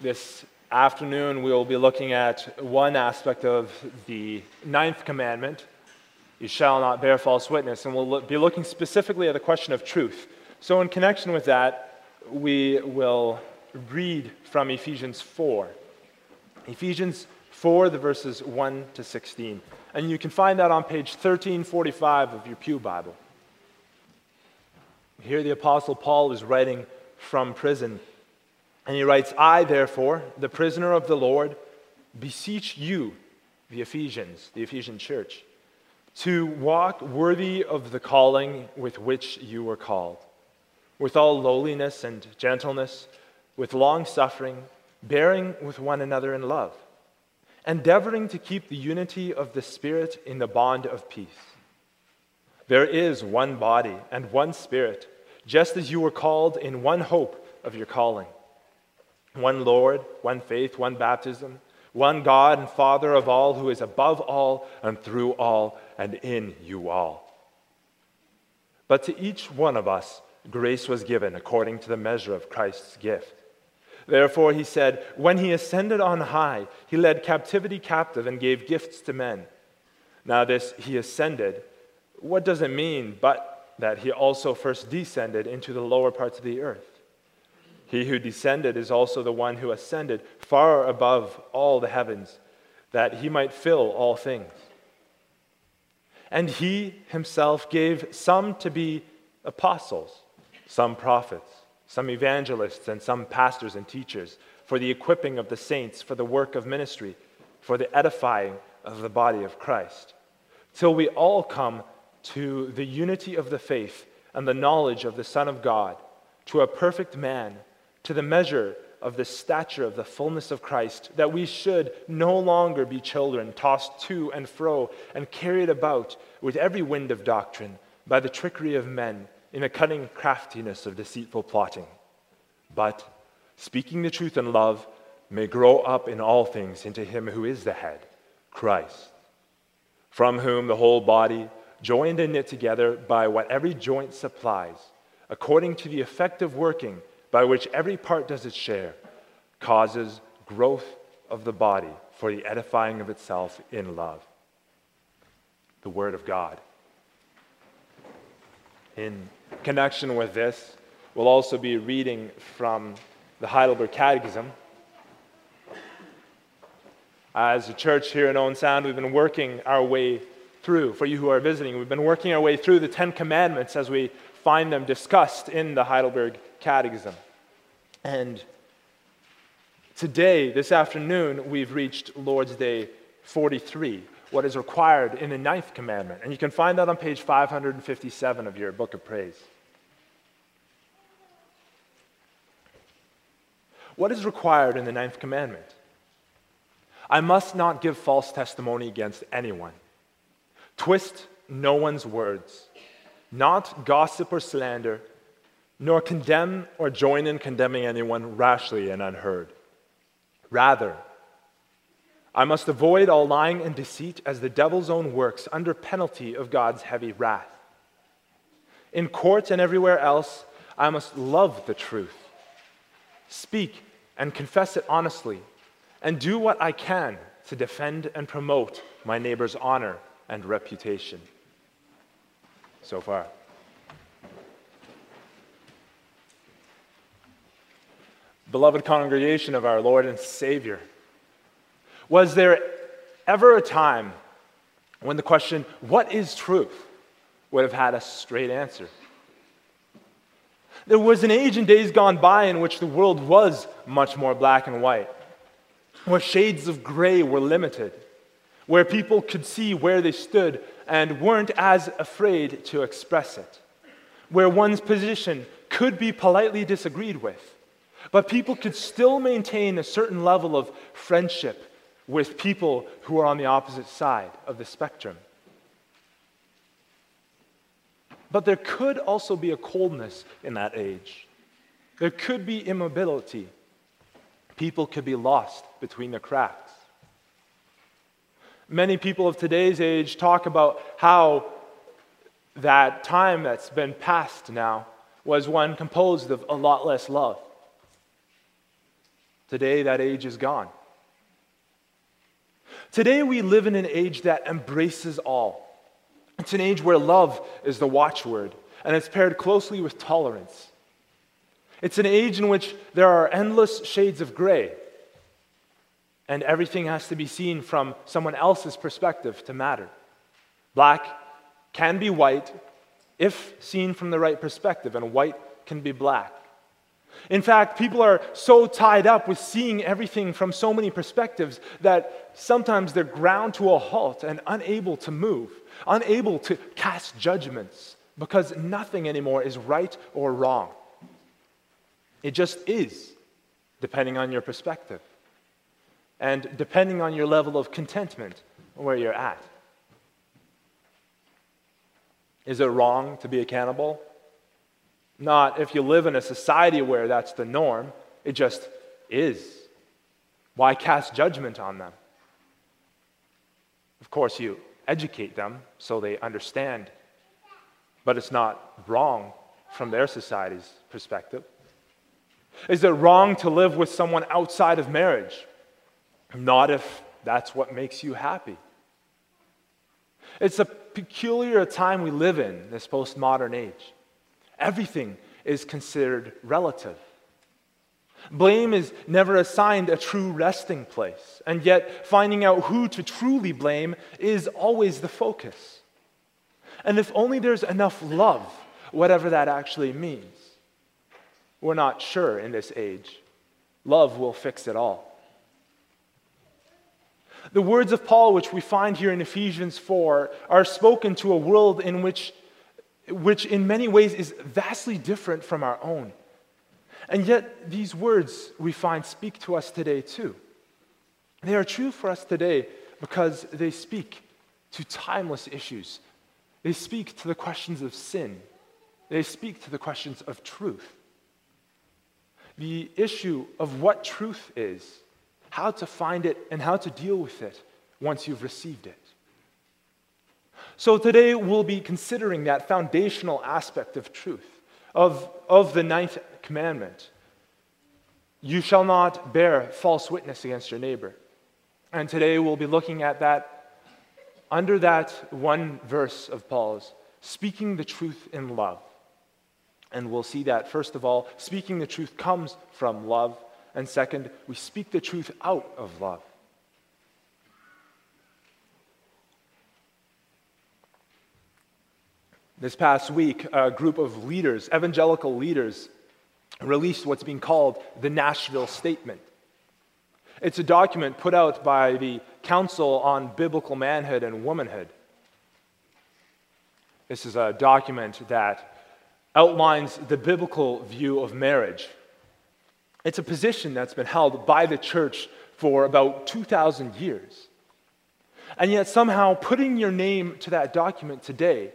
This afternoon, we will be looking at one aspect of the ninth commandment you shall not bear false witness, and we'll be looking specifically at the question of truth. So, in connection with that, we will read from Ephesians 4. Ephesians 4, the verses 1 to 16. And you can find that on page 1345 of your Pew Bible. Here, the Apostle Paul is writing from prison. And he writes, I, therefore, the prisoner of the Lord, beseech you, the Ephesians, the Ephesian church, to walk worthy of the calling with which you were called, with all lowliness and gentleness, with long suffering, bearing with one another in love, endeavoring to keep the unity of the Spirit in the bond of peace. There is one body and one Spirit, just as you were called in one hope of your calling one Lord, one faith, one baptism, one God and Father of all, who is above all and through all and in you all. But to each one of us, grace was given according to the measure of Christ's gift. Therefore, he said, When he ascended on high, he led captivity captive and gave gifts to men. Now, this he ascended, what does it mean but that he also first descended into the lower parts of the earth? He who descended is also the one who ascended far above all the heavens, that he might fill all things. And he himself gave some to be apostles, some prophets, some evangelists, and some pastors and teachers for the equipping of the saints, for the work of ministry, for the edifying of the body of Christ, till we all come to the unity of the faith and the knowledge of the Son of God, to a perfect man to the measure of the stature of the fullness of Christ, that we should no longer be children, tossed to and fro and carried about with every wind of doctrine by the trickery of men in a cunning craftiness of deceitful plotting. But, speaking the truth in love, may grow up in all things into him who is the head, Christ, from whom the whole body, joined and knit together by what every joint supplies, according to the effective working by which every part does its share, causes growth of the body for the edifying of itself in love. The Word of God. In connection with this, we'll also be reading from the Heidelberg Catechism. As a church here in Owen Sound, we've been working our way through, for you who are visiting, we've been working our way through the Ten Commandments as we find them discussed in the Heidelberg Catechism. And today, this afternoon, we've reached Lord's Day 43, what is required in the ninth commandment. And you can find that on page 557 of your book of praise. What is required in the ninth commandment? I must not give false testimony against anyone, twist no one's words, not gossip or slander nor condemn or join in condemning anyone rashly and unheard. Rather, I must avoid all lying and deceit as the devil's own works under penalty of God's heavy wrath. In court and everywhere else, I must love the truth, speak and confess it honestly, and do what I can to defend and promote my neighbor's honor and reputation. So far. Beloved congregation of our Lord and Savior, was there ever a time when the question, What is truth? would have had a straight answer? There was an age in days gone by in which the world was much more black and white, where shades of gray were limited, where people could see where they stood and weren't as afraid to express it, where one's position could be politely disagreed with but people could still maintain a certain level of friendship with people who are on the opposite side of the spectrum. But there could also be a coldness in that age. There could be immobility. People could be lost between the cracks. Many people of today's age talk about how that time that's been passed now was one composed of a lot less love Today, that age is gone. Today, we live in an age that embraces all. It's an age where love is the watchword, and it's paired closely with tolerance. It's an age in which there are endless shades of gray, and everything has to be seen from someone else's perspective to matter. Black can be white if seen from the right perspective, and white can be black. In fact, people are so tied up with seeing everything from so many perspectives that sometimes they're ground to a halt and unable to move, unable to cast judgments because nothing anymore is right or wrong. It just is, depending on your perspective and depending on your level of contentment where you're at. Is it wrong to be a cannibal? Not if you live in a society where that's the norm, it just is. Why cast judgment on them? Of course, you educate them so they understand, but it's not wrong from their society's perspective. Is it wrong to live with someone outside of marriage? Not if that's what makes you happy. It's a peculiar time we live in, this postmodern age. Everything is considered relative. Blame is never assigned a true resting place, and yet finding out who to truly blame is always the focus. And if only there's enough love, whatever that actually means, we're not sure in this age. Love will fix it all. The words of Paul, which we find here in Ephesians 4, are spoken to a world in which, which in many ways is vastly different from our own. And yet, these words we find speak to us today too. They are true for us today because they speak to timeless issues. They speak to the questions of sin. They speak to the questions of truth. The issue of what truth is how to find it and how to deal with it once you've received it. So today we'll be considering that foundational aspect of truth, of, of the ninth commandment. You shall not bear false witness against your neighbor. And today we'll be looking at that under that one verse of Paul's, speaking the truth in love. And we'll see that, first of all, speaking the truth comes from love. And second, we speak the truth out of love. This past week, a group of leaders, evangelical leaders, released what's being called the Nashville Statement. It's a document put out by the Council on Biblical Manhood and Womanhood. This is a document that outlines the biblical view of marriage it's a position that's been held by the church for about 2,000 years. And yet, somehow, putting your name to that document today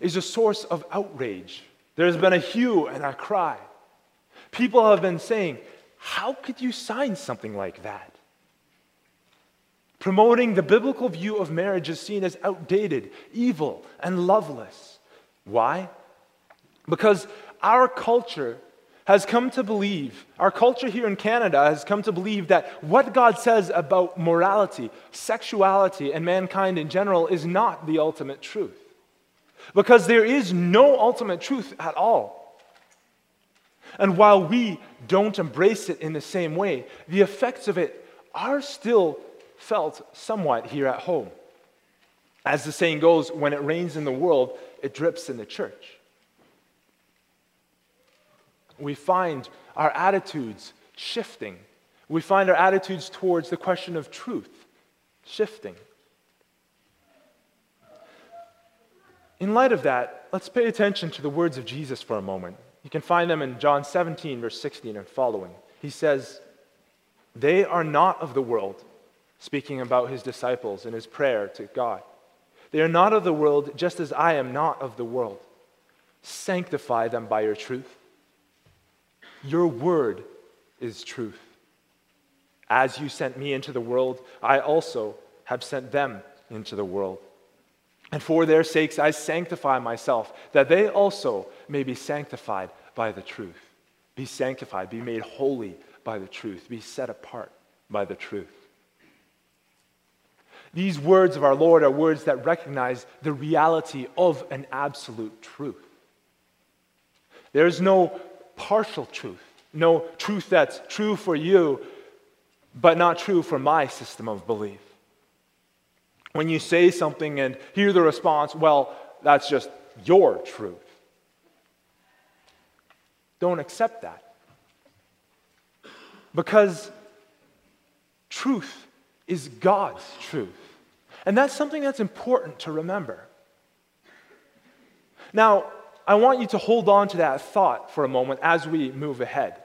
is a source of outrage. There's been a hue and a cry. People have been saying, How could you sign something like that? Promoting the biblical view of marriage is seen as outdated, evil, and loveless. Why? Because our culture has come to believe, our culture here in Canada has come to believe that what God says about morality, sexuality, and mankind in general is not the ultimate truth. Because there is no ultimate truth at all. And while we don't embrace it in the same way, the effects of it are still felt somewhat here at home. As the saying goes, when it rains in the world, it drips in the church we find our attitudes shifting. We find our attitudes towards the question of truth shifting. In light of that, let's pay attention to the words of Jesus for a moment. You can find them in John 17, verse 16 and following. He says, They are not of the world, speaking about his disciples in his prayer to God. They are not of the world, just as I am not of the world. Sanctify them by your truth. Your word is truth. As you sent me into the world, I also have sent them into the world. And for their sakes I sanctify myself, that they also may be sanctified by the truth. Be sanctified, be made holy by the truth, be set apart by the truth. These words of our Lord are words that recognize the reality of an absolute truth. There's no partial truth, no truth that's true for you, but not true for my system of belief. When you say something and hear the response, well, that's just your truth. Don't accept that. Because truth is God's truth. And that's something that's important to remember. Now, I want you to hold on to that thought for a moment as we move ahead.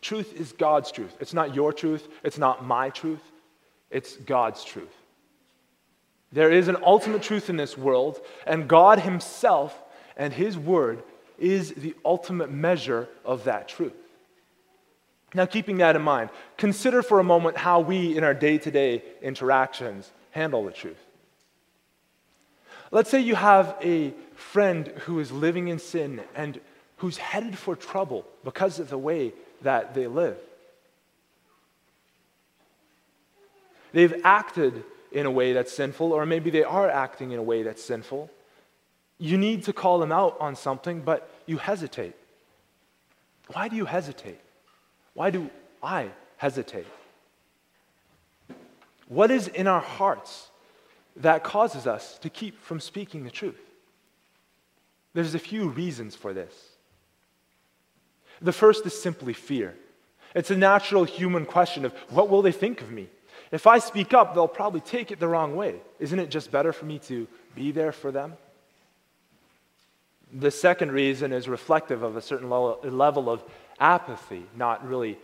Truth is God's truth. It's not your truth, it's not my truth, it's God's truth. There is an ultimate truth in this world, and God Himself and His Word is the ultimate measure of that truth. Now, keeping that in mind, consider for a moment how we, in our day to day interactions, handle the truth. Let's say you have a friend who is living in sin and who's headed for trouble because of the way that they live. They've acted in a way that's sinful, or maybe they are acting in a way that's sinful. You need to call them out on something, but you hesitate. Why do you hesitate? Why do I hesitate? What is in our hearts that causes us to keep from speaking the truth? There's a few reasons for this. The first is simply fear. It's a natural human question of what will they think of me? If I speak up, they'll probably take it the wrong way. Isn't it just better for me to be there for them? The second reason is reflective of a certain level of apathy, not really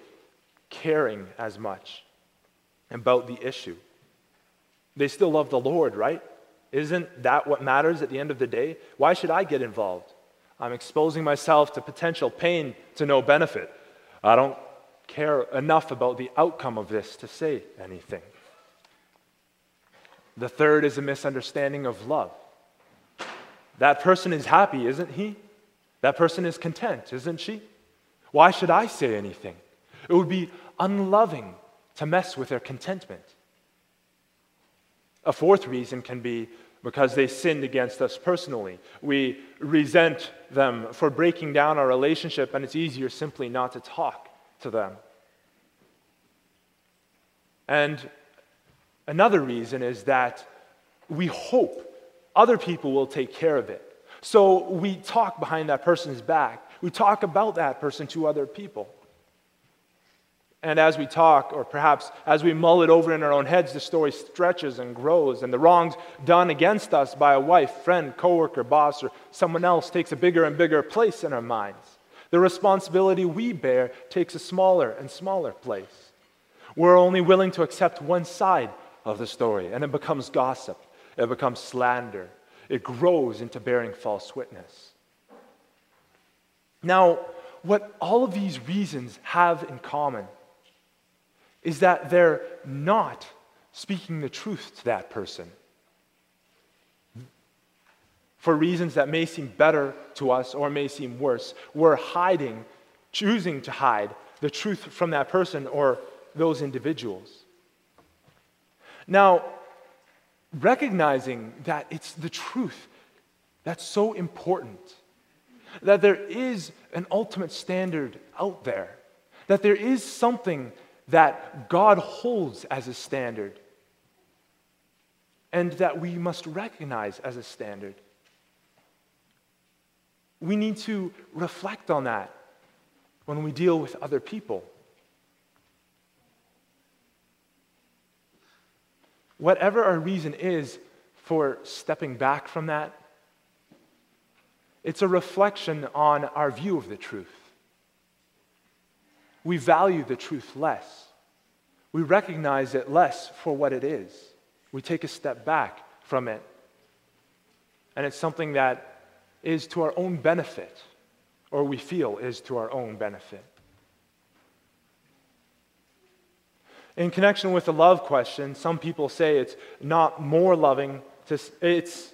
caring as much about the issue. They still love the Lord, right? Isn't that what matters at the end of the day? Why should I get involved? I'm exposing myself to potential pain to no benefit. I don't care enough about the outcome of this to say anything. The third is a misunderstanding of love. That person is happy, isn't he? That person is content, isn't she? Why should I say anything? It would be unloving to mess with their contentment. A fourth reason can be because they sinned against us personally. We resent them for breaking down our relationship, and it's easier simply not to talk to them. And another reason is that we hope other people will take care of it. So we talk behind that person's back. We talk about that person to other people. And as we talk, or perhaps as we mull it over in our own heads, the story stretches and grows, and the wrongs done against us by a wife, friend, coworker, boss, or someone else takes a bigger and bigger place in our minds. The responsibility we bear takes a smaller and smaller place. We're only willing to accept one side of the story, and it becomes gossip, it becomes slander, it grows into bearing false witness. Now, what all of these reasons have in common is that they're not speaking the truth to that person. For reasons that may seem better to us or may seem worse, we're hiding, choosing to hide the truth from that person or those individuals. Now, recognizing that it's the truth that's so important, that there is an ultimate standard out there, that there is something that God holds as a standard and that we must recognize as a standard. We need to reflect on that when we deal with other people. Whatever our reason is for stepping back from that, it's a reflection on our view of the truth we value the truth less. We recognize it less for what it is. We take a step back from it. And it's something that is to our own benefit, or we feel is to our own benefit. In connection with the love question, some people say it's not more loving to, it's,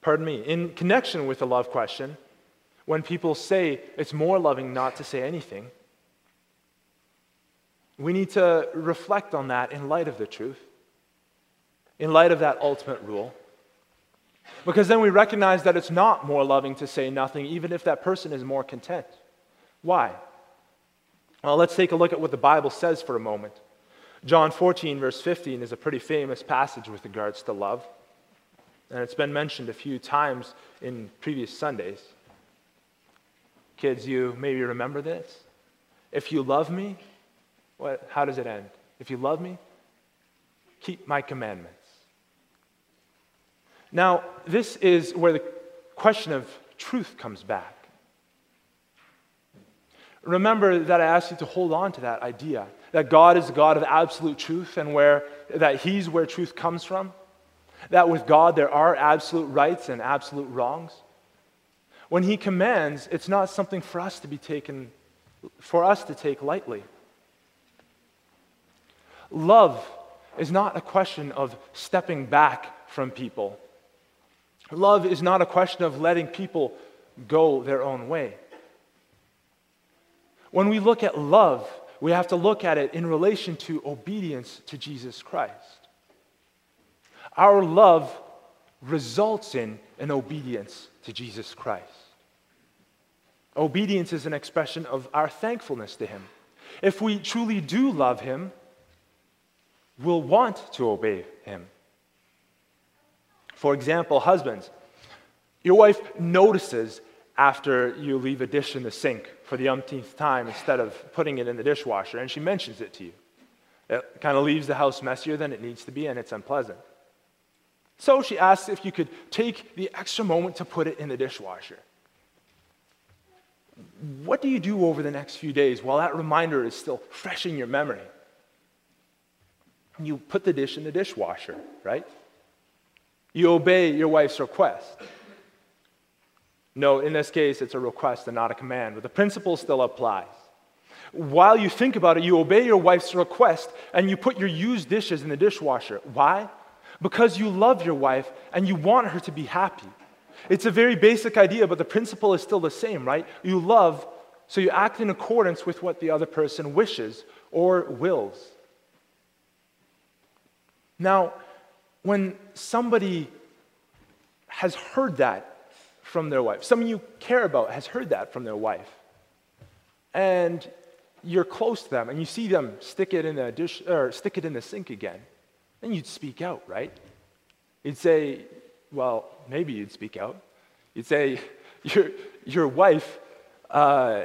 pardon me, in connection with the love question, when people say it's more loving not to say anything, We need to reflect on that in light of the truth, in light of that ultimate rule. Because then we recognize that it's not more loving to say nothing, even if that person is more content. Why? Well, let's take a look at what the Bible says for a moment. John 14, verse 15, is a pretty famous passage with regards to love. And it's been mentioned a few times in previous Sundays. Kids, you maybe remember this. If you love me, what, how does it end? If you love me, keep my commandments. Now, this is where the question of truth comes back. Remember that I asked you to hold on to that idea that God is a God of absolute truth and where that He's where truth comes from. That with God there are absolute rights and absolute wrongs. When He commands, it's not something for us to be taken, for us to take lightly. Love is not a question of stepping back from people. Love is not a question of letting people go their own way. When we look at love, we have to look at it in relation to obedience to Jesus Christ. Our love results in an obedience to Jesus Christ. Obedience is an expression of our thankfulness to Him. If we truly do love Him, we'll want to obey Him. For example, husbands, your wife notices after you leave a dish in the sink for the umpteenth time instead of putting it in the dishwasher, and she mentions it to you. It kind of leaves the house messier than it needs to be, and it's unpleasant. So she asks if you could take the extra moment to put it in the dishwasher. What do you do over the next few days while that reminder is still fresh in your memory? You put the dish in the dishwasher, right? You obey your wife's request. No, in this case, it's a request and not a command, but the principle still applies. While you think about it, you obey your wife's request and you put your used dishes in the dishwasher. Why? Because you love your wife and you want her to be happy. It's a very basic idea, but the principle is still the same, right? You love, so you act in accordance with what the other person wishes or wills. Now, when somebody has heard that from their wife. Someone you care about has heard that from their wife. And you're close to them and you see them stick it in the dish or stick it in the sink again. Then you'd speak out, right? You'd say, well, maybe you'd speak out. You'd say, your, your wife uh,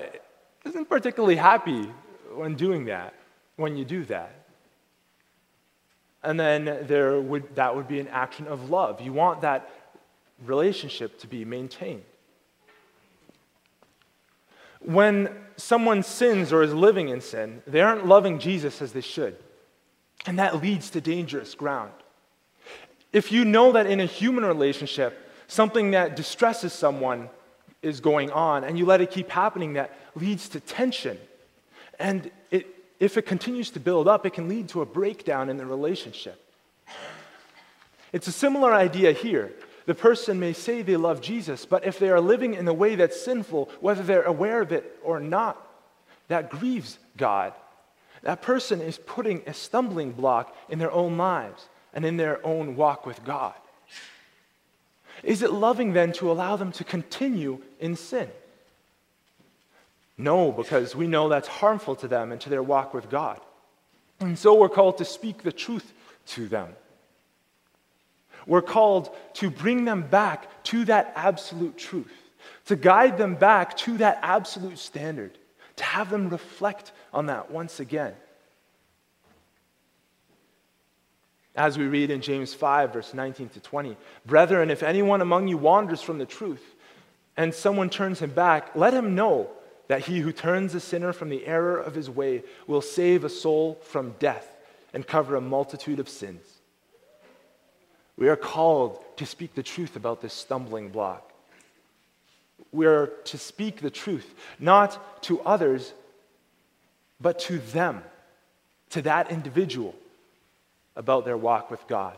isn't particularly happy when doing that, when you do that. And then there would, that would be an action of love. You want that relationship to be maintained. When someone sins or is living in sin, they aren't loving Jesus as they should. And that leads to dangerous ground. If you know that in a human relationship, something that distresses someone is going on, and you let it keep happening, that leads to tension. And it, if it continues to build up, it can lead to a breakdown in the relationship. It's a similar idea here. The person may say they love Jesus, but if they are living in a way that's sinful, whether they're aware of it or not, that grieves God. That person is putting a stumbling block in their own lives and in their own walk with God. Is it loving then to allow them to continue in sin? No, because we know that's harmful to them and to their walk with God. And so we're called to speak the truth to them. We're called to bring them back to that absolute truth, to guide them back to that absolute standard, to have them reflect on that once again. As we read in James 5, verse 19 to 20, Brethren, if anyone among you wanders from the truth, and someone turns him back, let him know that he who turns a sinner from the error of his way will save a soul from death and cover a multitude of sins. We are called to speak the truth about this stumbling block. We are to speak the truth, not to others, but to them, to that individual, about their walk with God.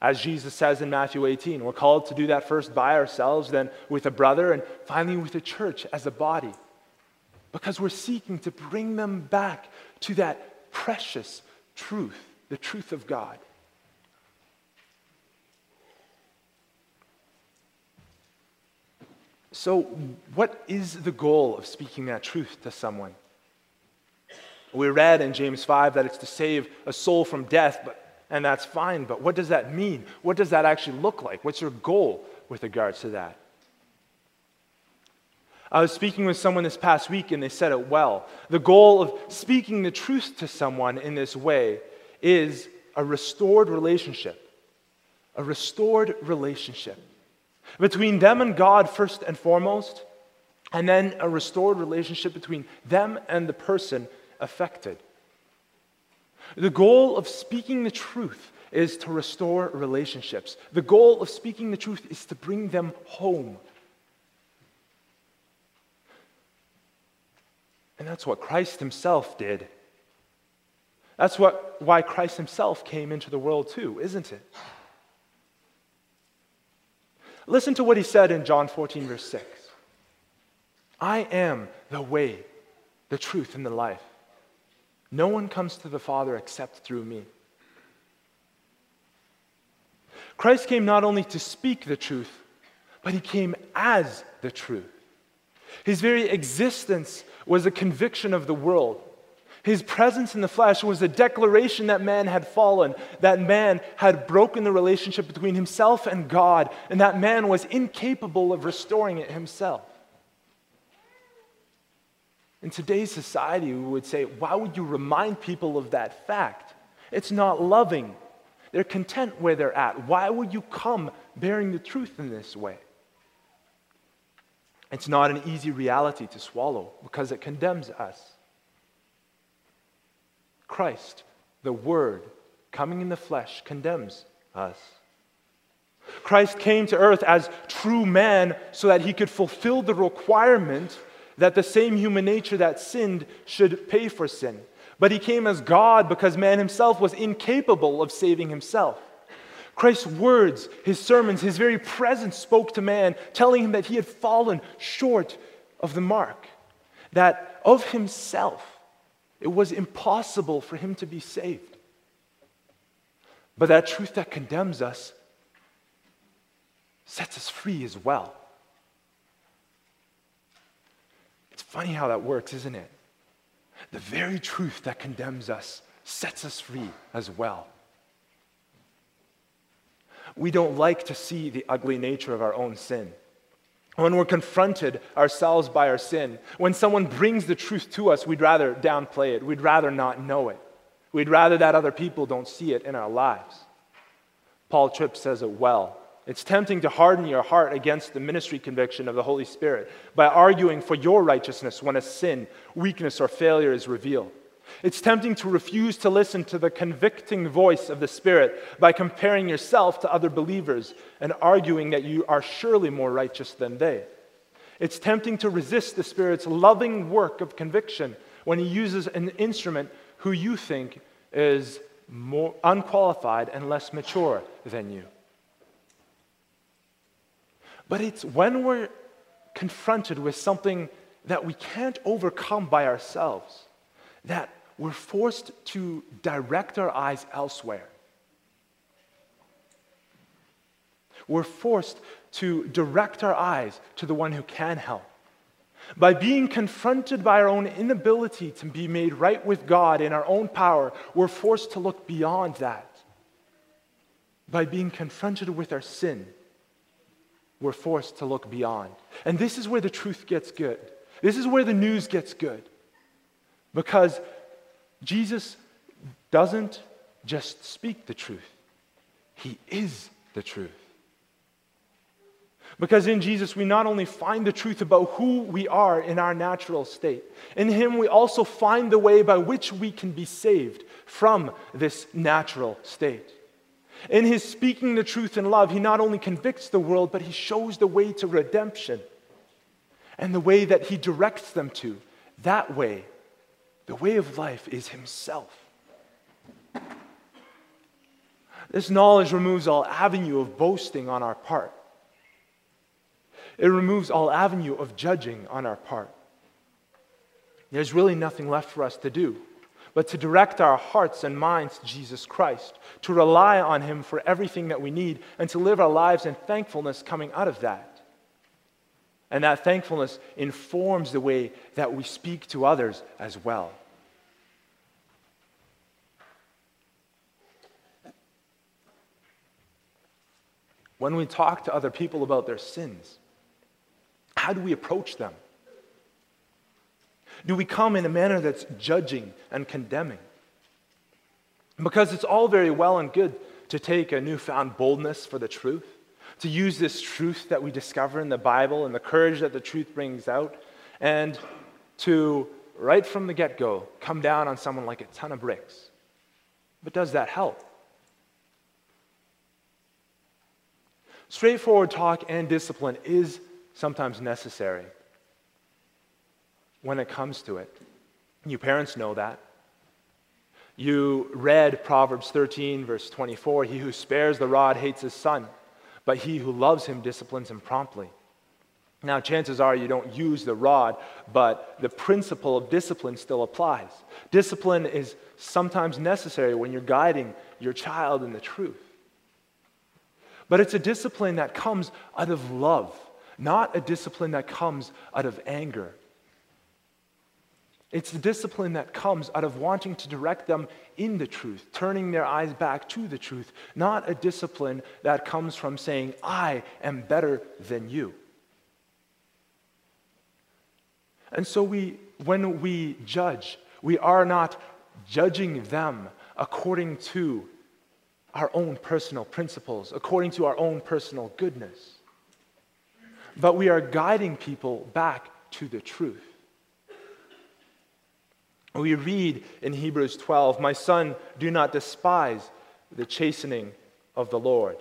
As Jesus says in Matthew 18, we're called to do that first by ourselves, then with a brother, and finally with the church as a body. because we're seeking to bring them back to that precious truth, the truth of God. So, what is the goal of speaking that truth to someone? We read in James 5 that it's to save a soul from death, but, and that's fine, but what does that mean? What does that actually look like? What's your goal with regards to that? I was speaking with someone this past week and they said it well. The goal of speaking the truth to someone in this way is a restored relationship. A restored relationship between them and God, first and foremost, and then a restored relationship between them and the person affected. The goal of speaking the truth is to restore relationships. The goal of speaking the truth is to bring them home. And that's what Christ himself did. That's what, why Christ himself came into the world, too, isn't it? Listen to what he said in John 14, verse 6. I am the way, the truth, and the life. No one comes to the Father except through me. Christ came not only to speak the truth, but he came as the truth. His very existence was a conviction of the world. His presence in the flesh was a declaration that man had fallen, that man had broken the relationship between himself and God, and that man was incapable of restoring it himself. In today's society, we would say, why would you remind people of that fact? It's not loving. They're content where they're at. Why would you come bearing the truth in this way? It's not an easy reality to swallow because it condemns us. Christ, the Word, coming in the flesh, condemns us. Christ came to earth as true man so that he could fulfill the requirement that the same human nature that sinned should pay for sin. But he came as God because man himself was incapable of saving himself. Christ's words, his sermons, his very presence spoke to man, telling him that he had fallen short of the mark, that of himself it was impossible for him to be saved. But that truth that condemns us sets us free as well. It's funny how that works, isn't it? The very truth that condemns us sets us free as well. We don't like to see the ugly nature of our own sin when we're confronted ourselves by our sin, when someone brings the truth to us, we'd rather downplay it. We'd rather not know it. We'd rather that other people don't see it in our lives. Paul Tripp says it well. It's tempting to harden your heart against the ministry conviction of the Holy Spirit by arguing for your righteousness when a sin, weakness, or failure is revealed. It's tempting to refuse to listen to the convicting voice of the Spirit by comparing yourself to other believers and arguing that you are surely more righteous than they. It's tempting to resist the Spirit's loving work of conviction when He uses an instrument who you think is more unqualified and less mature than you. But it's when we're confronted with something that we can't overcome by ourselves that we're forced to direct our eyes elsewhere. We're forced to direct our eyes to the one who can help. By being confronted by our own inability to be made right with God in our own power, we're forced to look beyond that. By being confronted with our sin, we're forced to look beyond. And this is where the truth gets good. This is where the news gets good. Because Jesus doesn't just speak the truth, He is the truth. Because in Jesus, we not only find the truth about who we are in our natural state, in Him, we also find the way by which we can be saved from this natural state. In His speaking the truth in love, He not only convicts the world, but He shows the way to redemption and the way that He directs them to. That way the way of life is Himself. This knowledge removes all avenue of boasting on our part. It removes all avenue of judging on our part. there's really nothing left for us to do but to direct our hearts and minds to Jesus Christ, to rely on Him for everything that we need, and to live our lives in thankfulness coming out of that. And that thankfulness informs the way that we speak to others as well. When we talk to other people about their sins, how do we approach them? Do we come in a manner that's judging and condemning? Because it's all very well and good to take a newfound boldness for the truth, to use this truth that we discover in the Bible and the courage that the truth brings out, and to, right from the get go, come down on someone like a ton of bricks. But does that help? Straightforward talk and discipline is sometimes necessary when it comes to it. You parents know that. You read Proverbs 13, verse 24 He who spares the rod hates his son, but he who loves him disciplines him promptly. Now, chances are you don't use the rod, but the principle of discipline still applies. Discipline is sometimes necessary when you're guiding your child in the truth. But it's a discipline that comes out of love, not a discipline that comes out of anger it's the discipline that comes out of wanting to direct them in the truth, turning their eyes back to the truth, not a discipline that comes from saying, I am better than you. And so we, when we judge, we are not judging them according to our own personal principles, according to our own personal goodness. But we are guiding people back to the truth. We read in Hebrews 12, My son, do not despise the chastening of the Lord.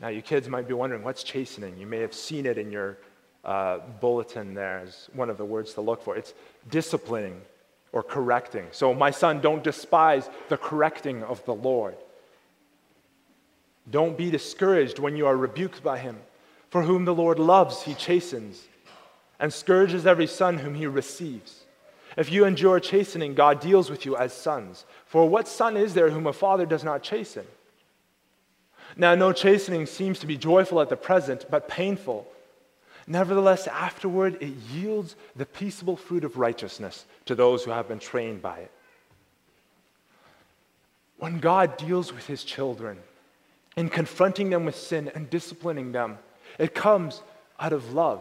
Now, you kids might be wondering, what's chastening? You may have seen it in your uh, bulletin there as one of the words to look for. It's disciplining or correcting. So, my son, don't despise the correcting of the Lord. Don't be discouraged when you are rebuked by him. For whom the Lord loves, he chastens, and scourges every son whom he receives. If you endure chastening, God deals with you as sons. For what son is there whom a father does not chasten? Now, no chastening seems to be joyful at the present, but painful. Nevertheless, afterward, it yields the peaceable fruit of righteousness to those who have been trained by it. When God deals with his children in confronting them with sin and disciplining them, it comes out of love.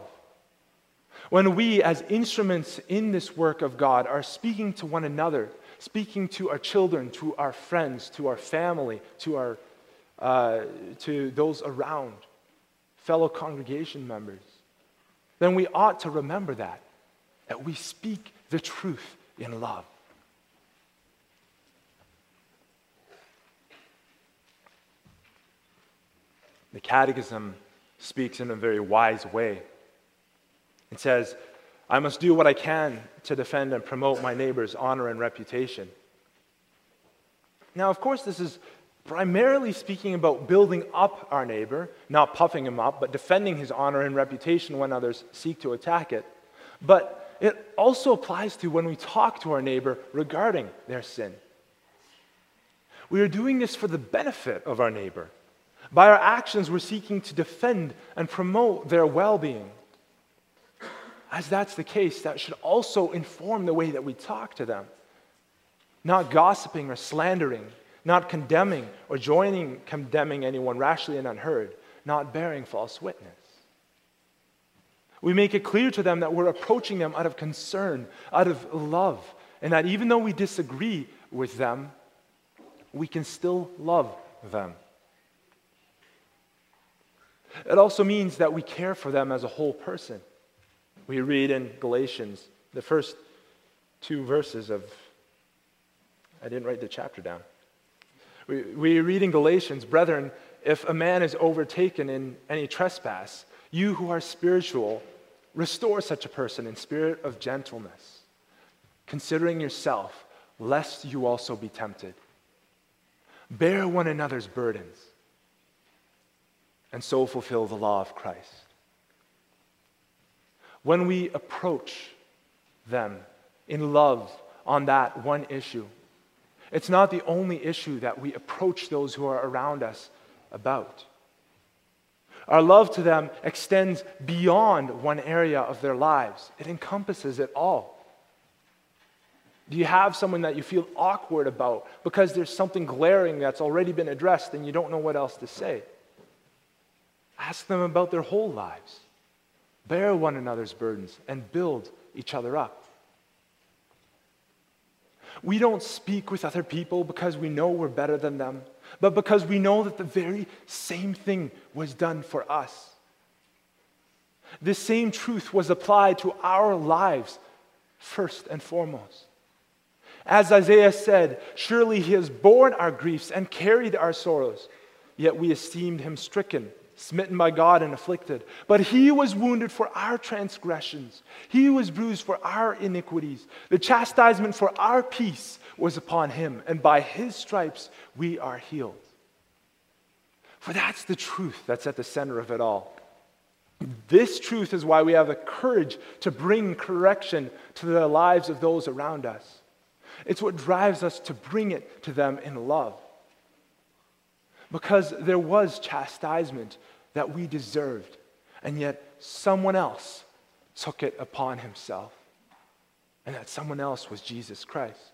When we, as instruments in this work of God, are speaking to one another, speaking to our children, to our friends, to our family, to, our, uh, to those around, fellow congregation members, then we ought to remember that, that we speak the truth in love. The Catechism speaks in a very wise way it says, I must do what I can to defend and promote my neighbor's honor and reputation. Now, of course, this is primarily speaking about building up our neighbor, not puffing him up, but defending his honor and reputation when others seek to attack it. But it also applies to when we talk to our neighbor regarding their sin. We are doing this for the benefit of our neighbor. By our actions, we're seeking to defend and promote their well being as that's the case, that should also inform the way that we talk to them. Not gossiping or slandering, not condemning or joining condemning anyone rashly and unheard, not bearing false witness. We make it clear to them that we're approaching them out of concern, out of love, and that even though we disagree with them, we can still love them. It also means that we care for them as a whole person. We read in Galatians, the first two verses of, I didn't write the chapter down. We, we read in Galatians, brethren, if a man is overtaken in any trespass, you who are spiritual, restore such a person in spirit of gentleness, considering yourself, lest you also be tempted. Bear one another's burdens, and so fulfill the law of Christ. When we approach them in love on that one issue. It's not the only issue that we approach those who are around us about. Our love to them extends beyond one area of their lives, it encompasses it all. Do you have someone that you feel awkward about because there's something glaring that's already been addressed and you don't know what else to say? Ask them about their whole lives. Bear one another's burdens and build each other up. We don't speak with other people because we know we're better than them, but because we know that the very same thing was done for us. This same truth was applied to our lives first and foremost. As Isaiah said, Surely he has borne our griefs and carried our sorrows, yet we esteemed him stricken, smitten by God, and afflicted. But he was wounded for our transgressions, he was bruised for our iniquities. The chastisement for our peace was upon him, and by his stripes we are healed. For that's the truth that's at the center of it all. This truth is why we have the courage to bring correction to the lives of those around us. It's what drives us to bring it to them in love. Because there was chastisement that we deserved, and yet someone else took it upon himself. And that someone else was Jesus Christ.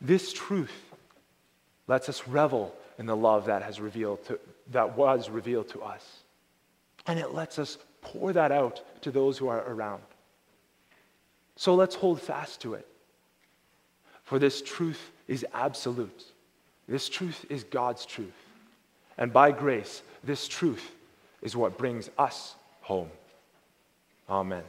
This truth lets us revel in the love that has revealed to, that was revealed to us. And it lets us pour that out to those who are around. So let's hold fast to it. For this truth is absolute. This truth is God's truth. And by grace, this truth is what brings us home. Amen.